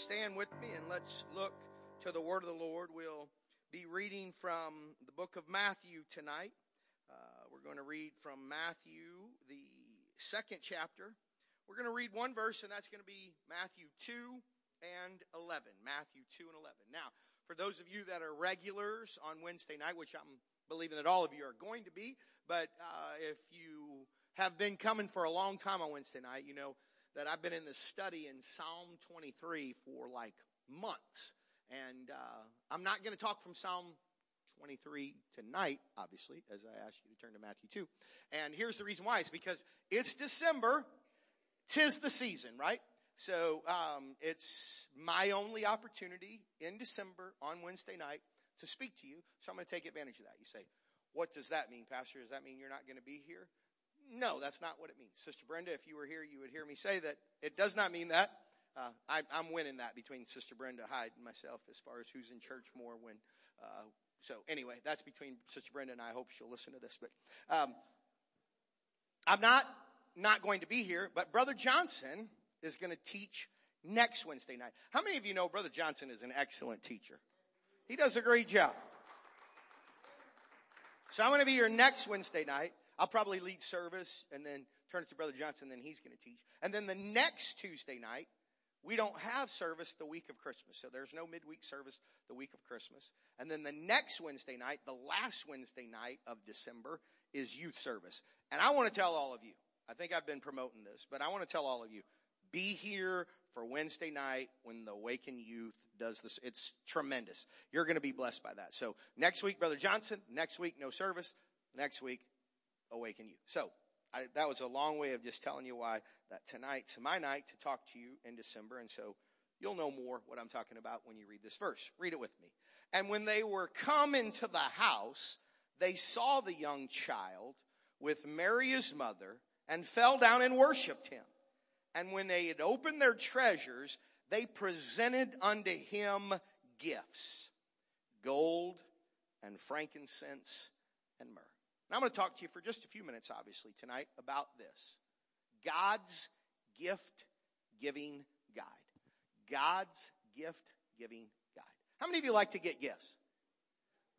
stand with me and let's look to the word of the Lord. We'll be reading from the book of Matthew tonight. Uh, we're going to read from Matthew, the second chapter. We're going to read one verse, and that's going to be Matthew 2 and 11. Matthew 2 and 11. Now, for those of you that are regulars on Wednesday night, which I'm believing that all of you are going to be, but uh, if you have been coming for a long time on Wednesday night, you know that I've been in the study in Psalm 23 for like months. And uh, I'm not going to talk from Psalm 23 tonight, obviously, as I ask you to turn to Matthew 2. And here's the reason why. It's because it's December. Tis the season, right? So um, it's my only opportunity in December on Wednesday night to speak to you. So I'm going to take advantage of that. You say, what does that mean, Pastor? Does that mean you're not going to be here? No, that's not what it means. Sister Brenda, if you were here, you would hear me say that it does not mean that. Uh, I, am winning that between Sister Brenda Hyde and myself as far as who's in church more when. Uh, so anyway, that's between Sister Brenda and I. I hope she'll listen to this. But um, I'm not not going to be here. But Brother Johnson is going to teach next Wednesday night. How many of you know Brother Johnson is an excellent teacher? He does a great job. So I'm going to be here next Wednesday night. I'll probably lead service and then turn it to Brother Johnson, then he's going to teach. And then the next Tuesday night, we don't have service the week of Christmas. So there's no midweek service the week of Christmas. And then the next Wednesday night, the last Wednesday night of December, is youth service. And I want to tell all of you, I think I've been promoting this, but I want to tell all of you, be here for Wednesday night when the Awaken Youth does this. It's tremendous. You're going to be blessed by that. So next week, Brother Johnson. Next week, no service. Next week, awaken Youth. So I, that was a long way of just telling you why that tonight's my night to talk to you in December. And so you'll know more what I'm talking about when you read this verse. Read it with me. And when they were come into the house, they saw the young child with Mary his mother and fell down and worshiped him. And when they had opened their treasures, they presented unto him gifts, gold and frankincense and myrrh. And I'm going to talk to you for just a few minutes, obviously, tonight about this. God's gift giving guide. God's gift giving guide. How many of you like to get gifts?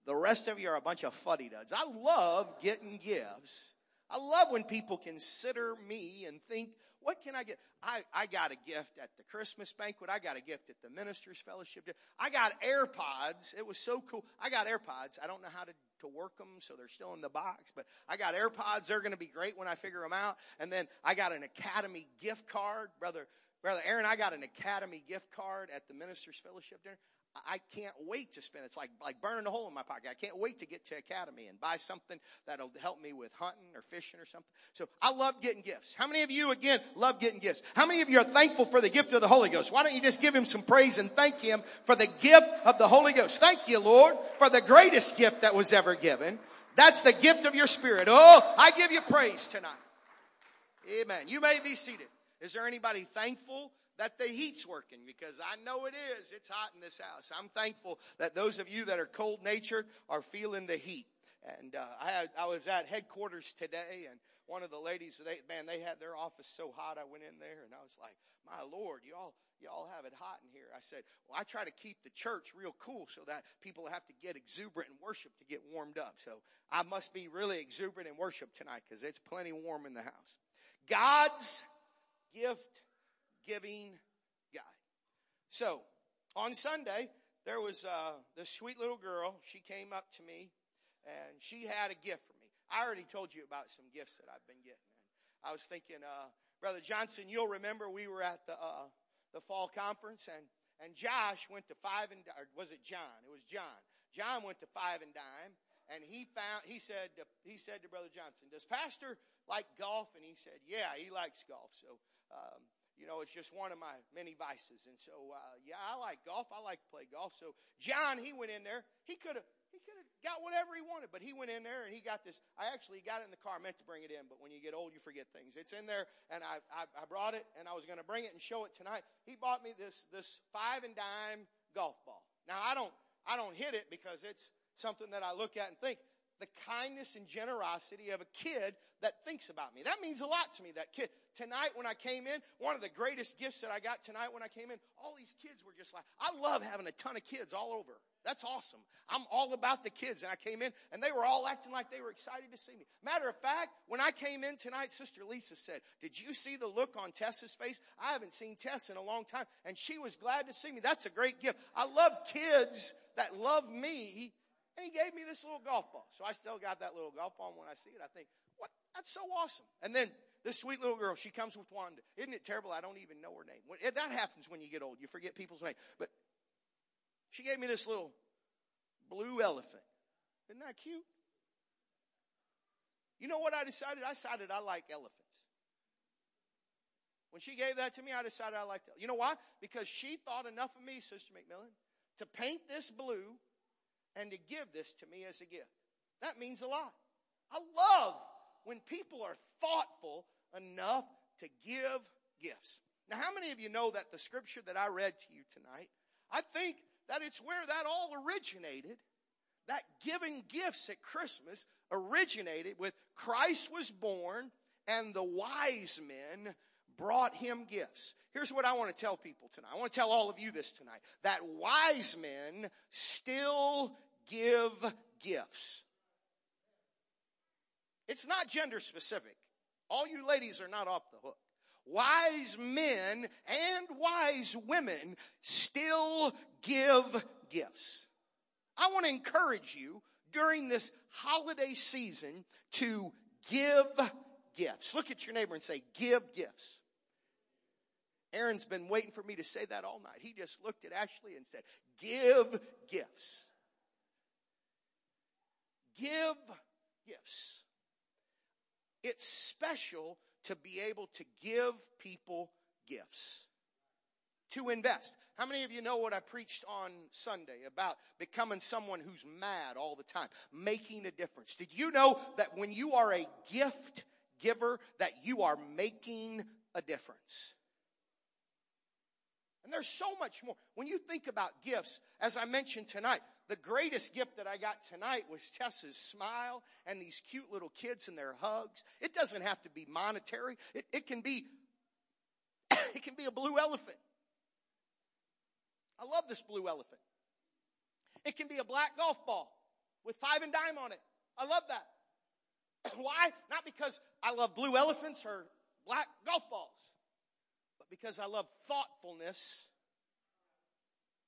The rest of you are a bunch of fuddy duds. I love getting gifts. I love when people consider me and think, what can I get? I, I got a gift at the Christmas banquet. I got a gift at the ministers fellowship. I got AirPods. It was so cool. I got AirPods. I don't know how to, to work them, so they're still in the box, but I got AirPods. They're going to be great when I figure them out. And then I got an Academy gift card. Brother, Brother Aaron, I got an Academy gift card at the ministers fellowship dinner. I can't wait to spend. It's like like burning a hole in my pocket. I can't wait to get to Academy and buy something that'll help me with hunting or fishing or something. So I love getting gifts. How many of you again love getting gifts? How many of you are thankful for the gift of the Holy Ghost? Why don't you just give him some praise and thank him for the gift of the Holy Ghost? Thank you, Lord, for the greatest gift that was ever given. That's the gift of your spirit. Oh, I give you praise tonight. Amen. You may be seated. Is there anybody thankful that the heat's working because I know it is. It's hot in this house. I'm thankful that those of you that are cold natured are feeling the heat. And uh, I had, I was at headquarters today, and one of the ladies, they man, they had their office so hot. I went in there, and I was like, "My Lord, y'all, y'all have it hot in here." I said, "Well, I try to keep the church real cool so that people have to get exuberant in worship to get warmed up. So I must be really exuberant in worship tonight because it's plenty warm in the house." God's gift giving guy. So, on Sunday, there was uh, this sweet little girl. She came up to me, and she had a gift for me. I already told you about some gifts that I've been getting. And I was thinking, uh, Brother Johnson, you'll remember we were at the uh, the fall conference, and and Josh went to five and was it John? It was John. John went to five and dime, and he found he said to, he said to Brother Johnson, "Does Pastor like golf?" And he said, "Yeah, he likes golf." So um, you know, it's just one of my many vices. And so, uh, yeah, I like golf. I like to play golf. So John, he went in there. He could have, he could have got whatever he wanted, but he went in there and he got this. I actually got it in the car. Meant to bring it in, but when you get old, you forget things. It's in there, and I, I, I brought it, and I was going to bring it and show it tonight. He bought me this this five and dime golf ball. Now I don't I don't hit it because it's something that I look at and think the kindness and generosity of a kid that thinks about me. That means a lot to me, that kid. Tonight when I came in, one of the greatest gifts that I got tonight when I came in, all these kids were just like, I love having a ton of kids all over. That's awesome. I'm all about the kids. And I came in and they were all acting like they were excited to see me. Matter of fact, when I came in tonight, Sister Lisa said, did you see the look on Tessa's face? I haven't seen Tess in a long time and she was glad to see me. That's a great gift. I love kids that love me and he gave me this little golf ball. So I still got that little golf ball. And when I see it, I think, what? That's so awesome. And then this sweet little girl, she comes with Wanda. Isn't it terrible? I don't even know her name. That happens when you get old. You forget people's names. But she gave me this little blue elephant. Isn't that cute? You know what I decided? I decided I like elephants. When she gave that to me, I decided I liked it. You know why? Because she thought enough of me, Sister McMillan, to paint this blue and to give this to me as a gift. That means a lot. I love when people are thoughtful enough to give gifts. Now, how many of you know that the scripture that I read to you tonight, I think that it's where that all originated. That giving gifts at Christmas originated with Christ was born and the wise men brought him gifts. Here's what I want to tell people tonight. I want to tell all of you this tonight. That wise men still give gifts. It's not gender specific. All you ladies are not off the hook wise men and wise women still give gifts. I want to encourage you during this holiday season to give gifts. Look at your neighbor and say, give gifts. Aaron's been waiting for me to say that all night. He just looked at Ashley and said, give gifts. Give gifts. It's special to be able to give people gifts, to invest. How many of you know what I preached on Sunday about becoming someone who's mad all the time, making a difference? Did you know that when you are a gift giver, that you are making a difference? And there's so much more. When you think about gifts, as I mentioned tonight, the greatest gift that I got tonight was Tessa's smile and these cute little kids and their hugs. It doesn't have to be monetary. It, it can be, it can be a blue elephant. I love this blue elephant. It can be a black golf ball with five and dime on it. I love that. Why? Not because I love blue elephants or black golf balls, but because I love thoughtfulness.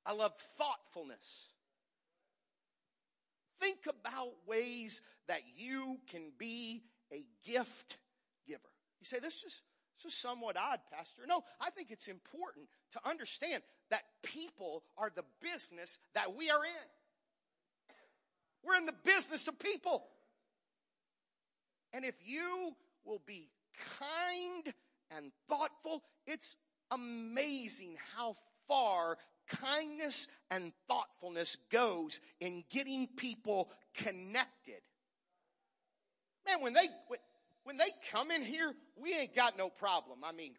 I love thoughtfulness. Think about ways that you can be a gift giver. You say, this is, this is somewhat odd, Pastor. No, I think it's important to understand that people are the business that we are in. We're in the business of people. And if you will be kind and thoughtful, it's amazing how far kindness and thoughtfulness goes in getting people connected. Man, when they, when they come in here, we ain't got no problem. I mean,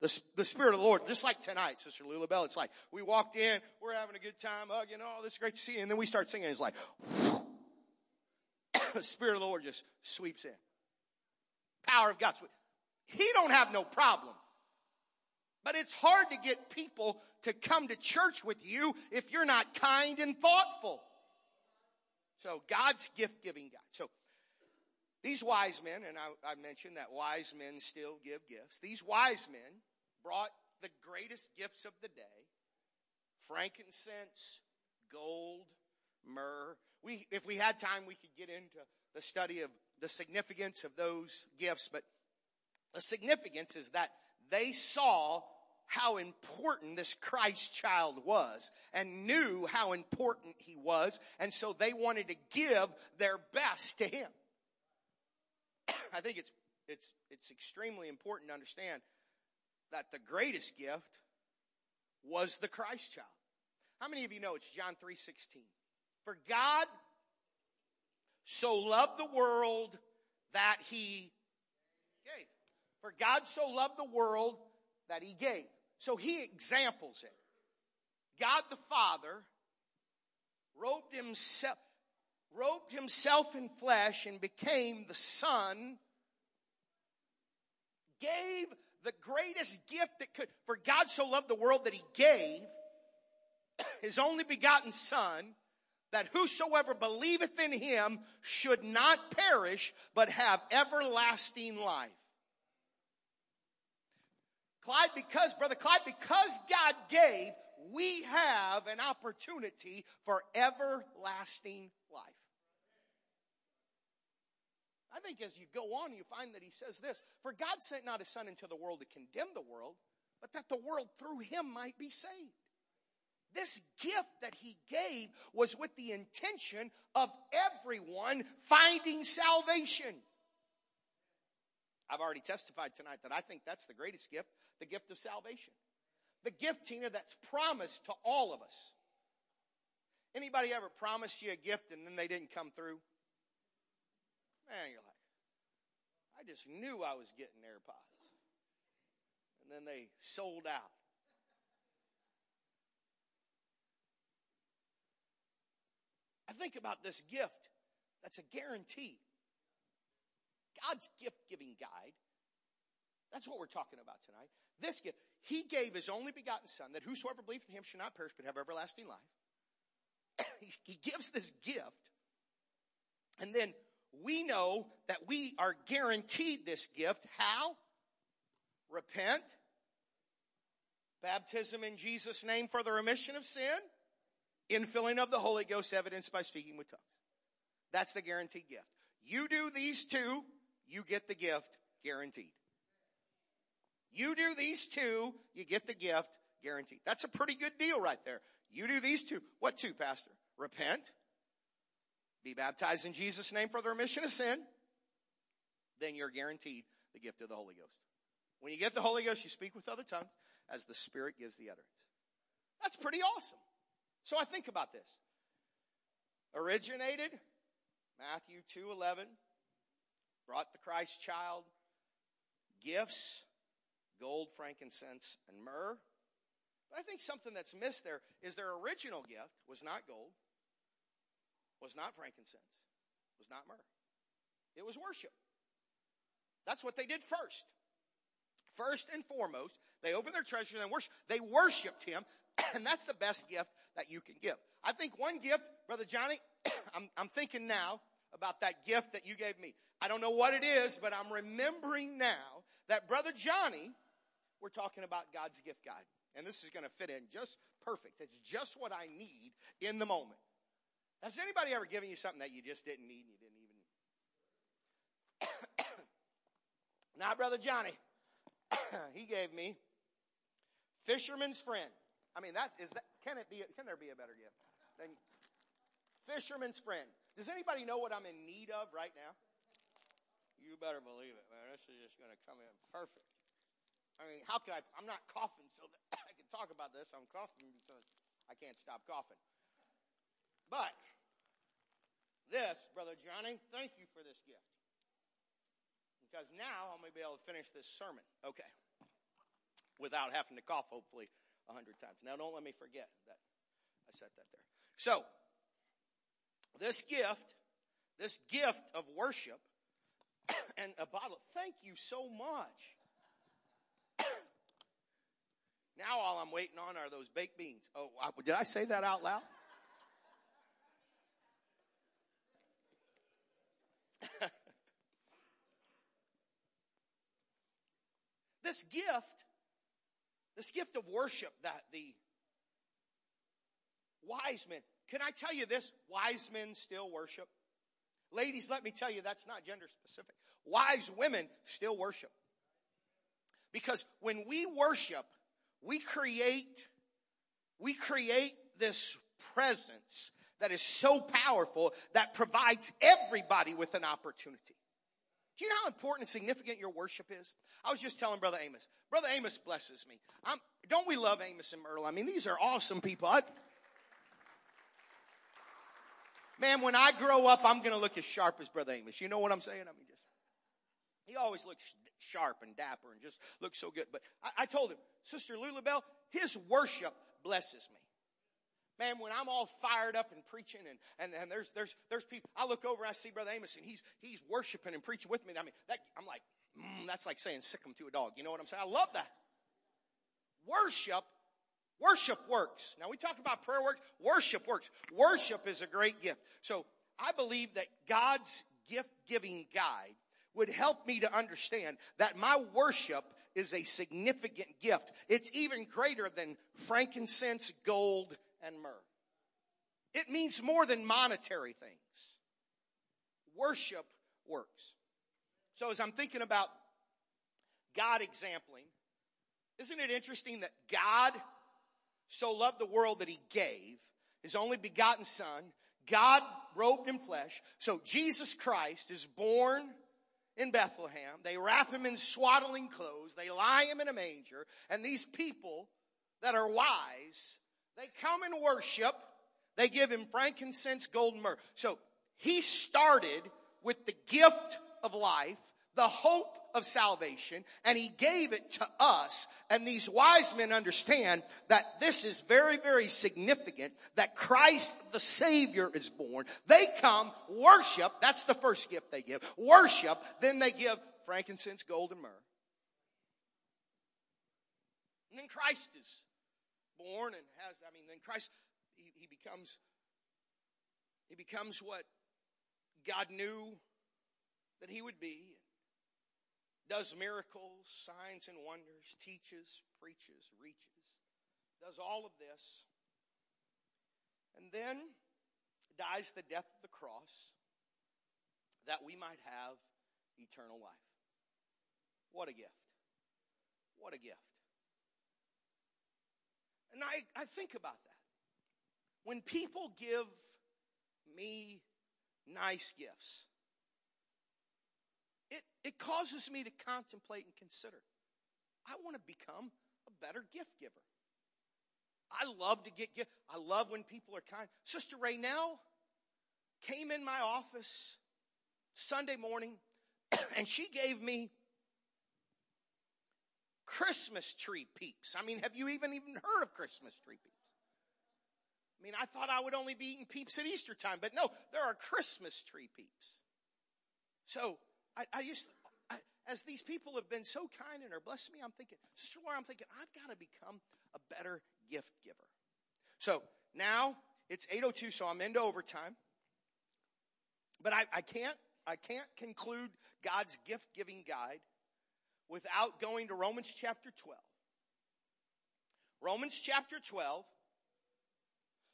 the, the Spirit of the Lord, just like tonight, Sister Lula Bell, it's like, we walked in, we're having a good time, hugging, oh, this is great to see you, and then we start singing, it's like, the Spirit of the Lord just sweeps in. Power of God. He don't have no problem but it's hard to get people to come to church with you if you're not kind and thoughtful. So God's gift giving God. So these wise men, and I, I, mentioned that wise men still give gifts. These wise men brought the greatest gifts of the day frankincense, gold, myrrh. We, if we had time, we could get into the study of the significance of those gifts, but the significance is that they saw how important this Christ child was and knew how important he was. And so they wanted to give their best to him. I think it's, it's, it's extremely important to understand that the greatest gift was the Christ child. How many of you know it's John 3:16? For God so loved the world that he gave. For God so loved the world that he gave. So he examples it. God the Father robed himself, robed himself in flesh and became the Son, gave the greatest gift that could, for God so loved the world that he gave his only begotten Son, that whosoever believeth in him should not perish, but have everlasting life. Clyde, because, Brother Clyde, because God gave, we have an opportunity for everlasting life. I think as you go on, you find that he says this For God sent not his Son into the world to condemn the world, but that the world through him might be saved. This gift that he gave was with the intention of everyone finding salvation. I've already testified tonight that I think that's the greatest gift, the gift of salvation. The gift, Tina, that's promised to all of us. Anybody ever promised you a gift and then they didn't come through? Man, you're like, I just knew I was getting AirPods. And then they sold out. I think about this gift that's a guarantee. God's gift giving guide. That's what we're talking about tonight. This gift, He gave His only begotten Son that whosoever believes in Him should not perish but have everlasting life. he gives this gift. And then we know that we are guaranteed this gift. How? Repent. Baptism in Jesus' name for the remission of sin. Infilling of the Holy Ghost evidenced by speaking with tongues. That's the guaranteed gift. You do these two, you get the gift guaranteed. You do these two, you get the gift guaranteed. That's a pretty good deal right there. You do these two. What two, Pastor? Repent. Be baptized in Jesus' name for the remission of sin. Then you're guaranteed the gift of the Holy Ghost. When you get the Holy Ghost, you speak with other tongues as the Spirit gives the utterance. That's pretty awesome. So I think about this. Originated, Matthew 2.11, brought the Christ child gifts, gold, frankincense, and myrrh. But I think something that's missed there is their original gift was not gold, was not frankincense, was not myrrh. It was worship. That's what they did first. First and foremost, they opened their treasures and worship. They worshiped him, and that's the best gift that you can give. I think one gift, Brother Johnny, I'm, I'm thinking now about that gift that you gave me. I don't know what it is, but I'm remembering now that Brother Johnny, we're talking about God's gift guide. And this is going to fit in just perfect. It's just what I need in the moment. Has anybody ever given you something that you just didn't need and you didn't even? now, Brother Johnny, he gave me Fisherman's Friend. I mean, that's, is that, can it be, can there be a better gift than fisherman's friend? Does anybody know what I'm in need of right now? You better believe it, man. This is just going to come in perfect. I mean, how can I, I'm not coughing so that I can talk about this. I'm coughing because I can't stop coughing. But, this, Brother Johnny, thank you for this gift. Because now I'm going to be able to finish this sermon. Okay. Without having to cough, hopefully, a hundred times. Now don't let me forget that I said that there. So, this gift, this gift of worship and uh, a bottle, thank you so much. Now all I'm waiting on are those baked beans. Oh, did I say that out loud? this gift this gift of worship that the wise men, can I tell you this? Wise men still worship. Ladies, let me tell you that's not gender specific. Wise women still worship. Because when we worship, we create, we create this presence that is so powerful that provides everybody with an opportunity. Do you know how important and significant your worship is? I was just telling Brother Amos. Brother Amos blesses me. I'm, don't we love Amos and Merle? I mean, these are awesome people. I, man, when I grow up, I'm going to look as sharp as Brother Amos. You know what I'm saying? I mean, he always looks sharp and dapper and just looks so good. But I, I told him, Sister Lula Bell, his worship blesses me Man, when I'm all fired up and preaching and, and, and there's, there's, there's people, I look over I see Brother Amos and he's, he's worshiping and preaching with me. I mean, that, I'm like, mm, that's like saying sick him to a dog. You know what I'm saying? I love that. Worship, worship works. Now we talk about prayer work. Worship works. Worship is a great gift. So I believe that God's gift giving guide would help me to understand that my worship is a significant gift. It's even greater than frankincense, gold, and myrrh. It means more than monetary things. Worship works. So as I'm thinking about God exempling, isn't it interesting that God so loved the world that he gave his only begotten son, God robed in flesh. So Jesus Christ is born in Bethlehem. They wrap him in swaddling clothes. They lie him in a manger. And these people that are wise they come and worship. They give him frankincense, gold, and myrrh. So he started with the gift of life, the hope of salvation, and he gave it to us. And these wise men understand that this is very, very significant that Christ the Savior is born. They come, worship, that's the first gift they give. Worship, then they give frankincense, gold, and myrrh. And then Christ is born and has, I mean, then Christ, he, he becomes, he becomes what God knew that he would be. Does miracles, signs and wonders, teaches, preaches, reaches, does all of this. And then dies the death of the cross that we might have eternal life. What a gift. What a gift. And I, I think about that. When people give me nice gifts, it, causes me to contemplate and consider. I want to become a better gift giver. I love to get gift. I love when people are kind. Sister Raynell came in my office Sunday morning and she gave me Christmas tree peeps. I mean, have you even even heard of Christmas tree peeps? I mean, I thought I would only be eating peeps at Easter time, but no, there are Christmas tree peeps. So I, I just, I, as these people have been so kind and are blessing me, I'm thinking, Sister Laura, I'm thinking, I've got to become a better gift giver. So now it's 8.02, so I'm into overtime. But I, I can't, I can't conclude God's gift giving guide without going to Romans chapter 12. Romans chapter 12.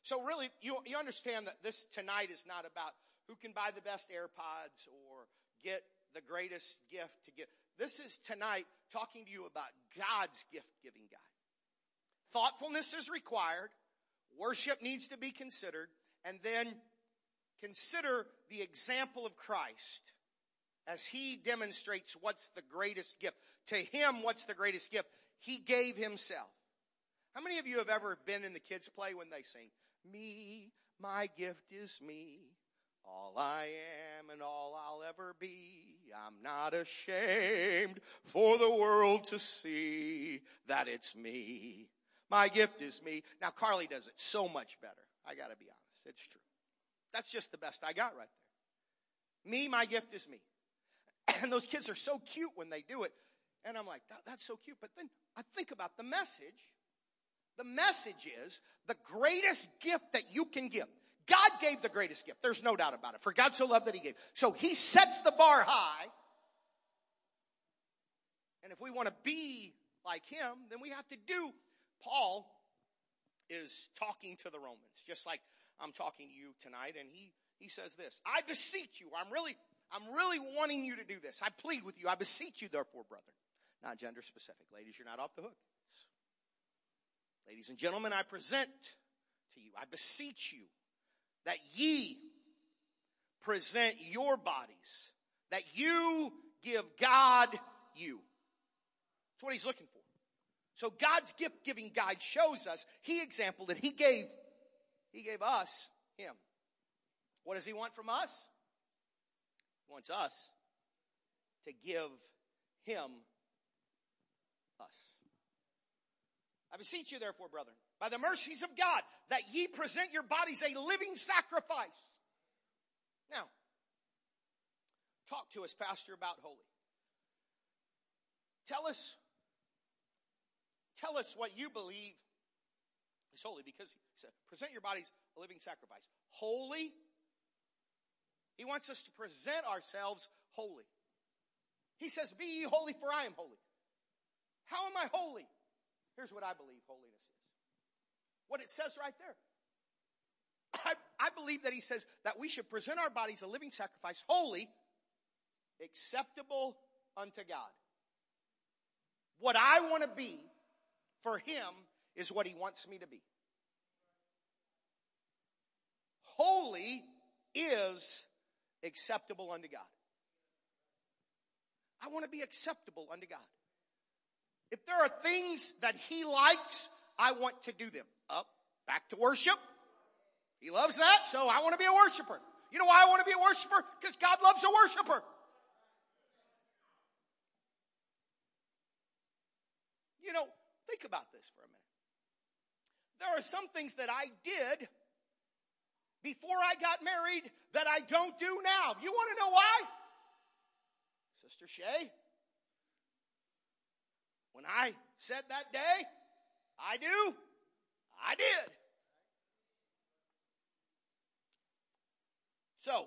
So really, you, you understand that this tonight is not about who can buy the best AirPods or get greatest gift to give. This is tonight talking to you about God's gift giving guide. Thoughtfulness is required. Worship needs to be considered. And then consider the example of Christ as he demonstrates what's the greatest gift. To him, what's the greatest gift? He gave himself. How many of you have ever been in the kids' play when they sing, Me, my gift is me, all I am and all I'll ever be. I'm not ashamed for the world to see that it's me. My gift is me. Now Carly does it so much better. I gotta be honest. It's true. That's just the best I got right there. Me, my gift is me. And those kids are so cute when they do it. And I'm like, that, that's so cute. But then I think about the message. The message is the greatest gift that you can give. God gave the greatest gift. There's no doubt about it. For God so loved that he gave. So he sets the bar high. And if we want to be like him, then we have to do. Paul is talking to the Romans, just like I'm talking to you tonight. And he, he says this, I beseech you. I'm really, I'm really wanting you to do this. I plead with you. I beseech you, therefore, brethren. Not gender specific. Ladies, you're not off the hook. Ladies and gentlemen, I present to you, I beseech you that ye present your bodies, that you give God you. That's what he's looking for. So God's gift giving guide shows us, he example that He gave, he gave us him. What does he want from us? wants us to give him us. I beseech you, therefore, brethren, by the mercies of God, that ye present your bodies a living sacrifice. Now, talk to us, Pastor, about holy. Tell us, tell us what you believe is holy, because he said, present your bodies a living sacrifice. Holy. He wants us to present ourselves holy. He says, Be ye holy, for I am holy. How am I holy? Here's what I believe holiness is what it says right there. I, I believe that he says that we should present our bodies a living sacrifice, holy, acceptable unto God. What I want to be for him is what he wants me to be. Holy is acceptable unto God. I want to be acceptable unto God. If there are things that he likes, I want to do them. Up, back to worship. He loves that, so I want to be a worshiper. You know why I want to be a worshiper? Because God loves a worshiper. You know, think about this for a minute. There are some things that I did before I got married that I don't do now. You want to know why? Sister Shay, when I said that day, I do, I did. So,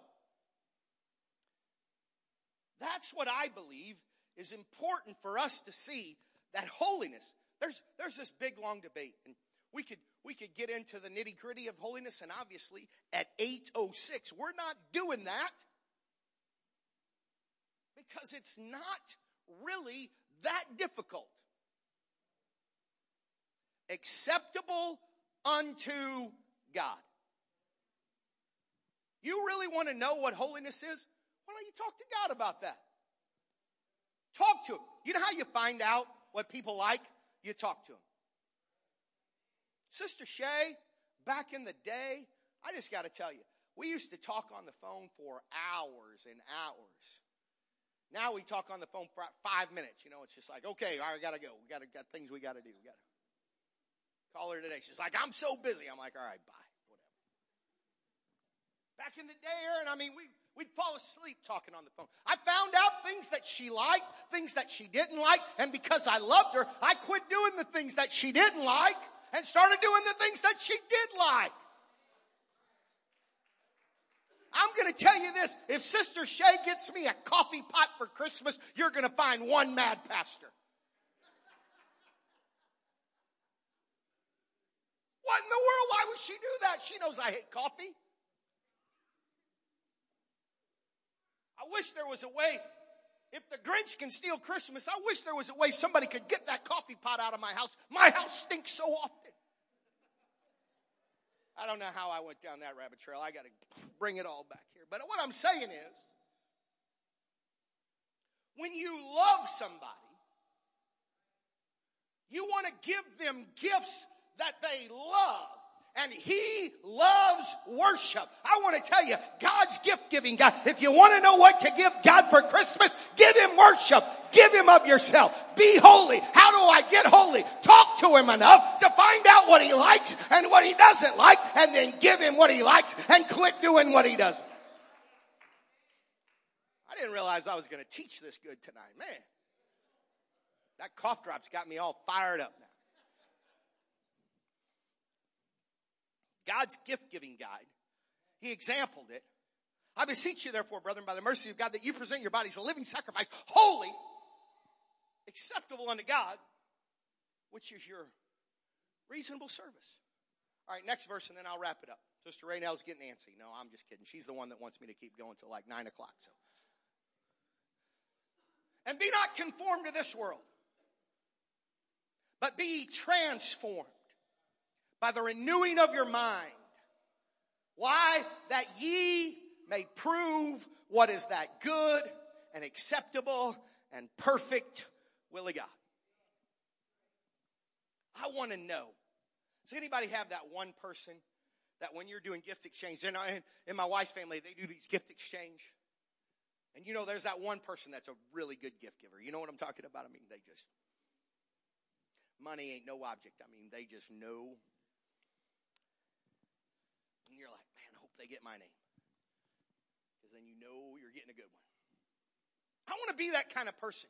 that's what I believe is important for us to see that holiness. There's, there's this big long debate and we could, we could get into the nitty gritty of holiness and obviously at 806, we're not doing that because it's not really that difficult. Acceptable unto God. You really want to know what holiness is? Why don't you talk to God about that? Talk to Him. You know how you find out what people like? You talk to Him. Sister Shay, back in the day, I just got to tell you, we used to talk on the phone for hours and hours. Now we talk on the phone for five minutes. You know, it's just like, okay, all right, I gotta go. We gotta got things we gotta do. We gotta call her today. She's like, I'm so busy. I'm like, all right, bye. Whatever. Back in the day, Aaron, I mean, we, we'd fall asleep talking on the phone. I found out things that she liked, things that she didn't like, and because I loved her, I quit doing the things that she didn't like and started doing the things that she did like. I'm going to tell you this. If Sister Shay gets me a coffee pot for Christmas, you're going to find one mad pastor. What in the world? Why would she do that? She knows I hate coffee. I wish there was a way. If the Grinch can steal Christmas, I wish there was a way somebody could get that coffee pot out of my house. My house stinks so often. I don't know how I went down that rabbit trail. I got to bring it all back here. But what I'm saying is, when you love somebody, you want to give them gifts that they love and he loves worship. I want to tell you, God's gift giving God. If you want to know what to give God for Christmas, give him worship. Give him of yourself. Be holy. How do I get holy? Talk to him enough to find out what he likes and what he doesn't like and then give him what he likes and quit doing what he doesn't. I didn't realize I was going to teach this good tonight. Man, that cough drop's got me all fired up God's gift giving guide. He exampled it. I beseech you, therefore, brethren, by the mercy of God, that you present your bodies a living sacrifice, holy, acceptable unto God, which is your reasonable service. All right, next verse, and then I'll wrap it up. Sister Raynell's getting antsy. No, I'm just kidding. She's the one that wants me to keep going till like nine o'clock. So, and be not conformed to this world, but be transformed by the renewing of your mind. Why? That ye may prove what is that good and acceptable and perfect will of God. I want to know. Does anybody have that one person that when you're doing gift exchange, in, in my wife's family, they do these gift exchange. And you know, there's that one person that's a really good gift giver. You know what I'm talking about? I mean, they just, money ain't no object. I mean, they just know they get my name. Because then you know you're getting a good one. I want to be that kind of person.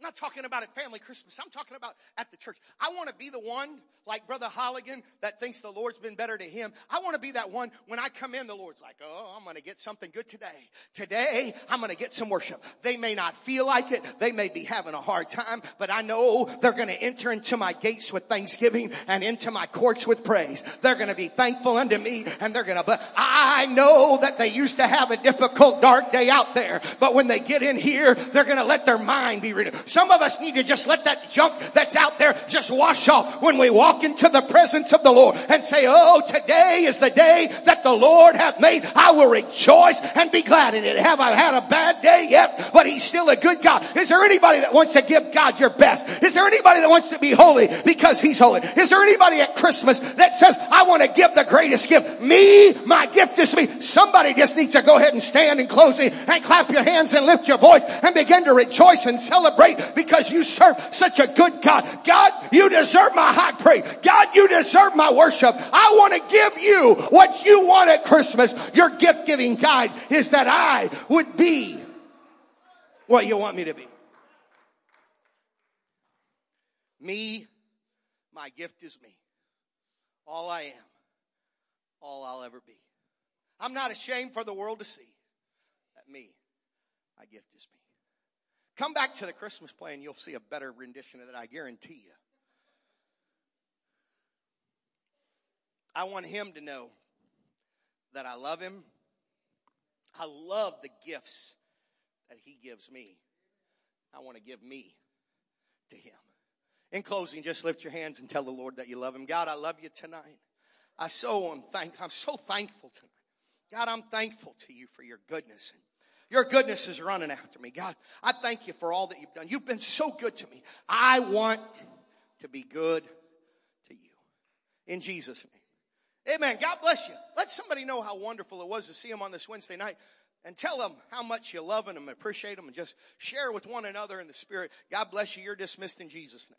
I'm not talking about at family Christmas. I'm talking about at the church. I want to be the one, like Brother Holligan, that thinks the Lord's been better to him. I want to be that one when I come in, the Lord's like, oh, I'm going to get something good today. Today, I'm going to get some worship. They may not feel like it. They may be having a hard time, but I know they're going to enter into my gates with thanksgiving and into my courts with praise. They're going to be thankful unto me and they're going to, but I know that they used to have a difficult, dark day out there, but when they get in here, they're going to let their mind be renewed. Some of us need to just let that junk that's out there just wash off when we walk into the presence of the Lord and say, Oh, today is the day that the Lord hath made. I will rejoice and be glad in it. Have I had a bad day? yet? but He's still a good God. Is there anybody that wants to give God your best? Is there anybody that wants to be holy because He's holy? Is there anybody at Christmas that says, I want to give the greatest gift? Me, my gift is me. Somebody just needs to go ahead and stand in closing and clap your hands and lift your voice and begin to rejoice and celebrate because you serve such a good God. God, you deserve my high praise. God, you deserve my worship. I want to give you what you want at Christmas. Your gift giving guide is that I would be what you want me to be. Me, my gift is me. All I am. All I'll ever be. I'm not ashamed for the world to see that me, my gift. Come back to the Christmas play and you'll see a better rendition of that, I guarantee you. I want him to know that I love him. I love the gifts that he gives me. I want to give me to him. In closing, just lift your hands and tell the Lord that you love him. God, I love you tonight. I so am thank, I'm so thankful tonight. God, I'm thankful to you for your goodness and your goodness is running after me. God, I thank you for all that you've done. You've been so good to me. I want to be good to you. In Jesus' name. Amen. God bless you. Let somebody know how wonderful it was to see him on this Wednesday night and tell them how much you love them and appreciate them and just share with one another in the spirit. God bless you. You're dismissed in Jesus' name.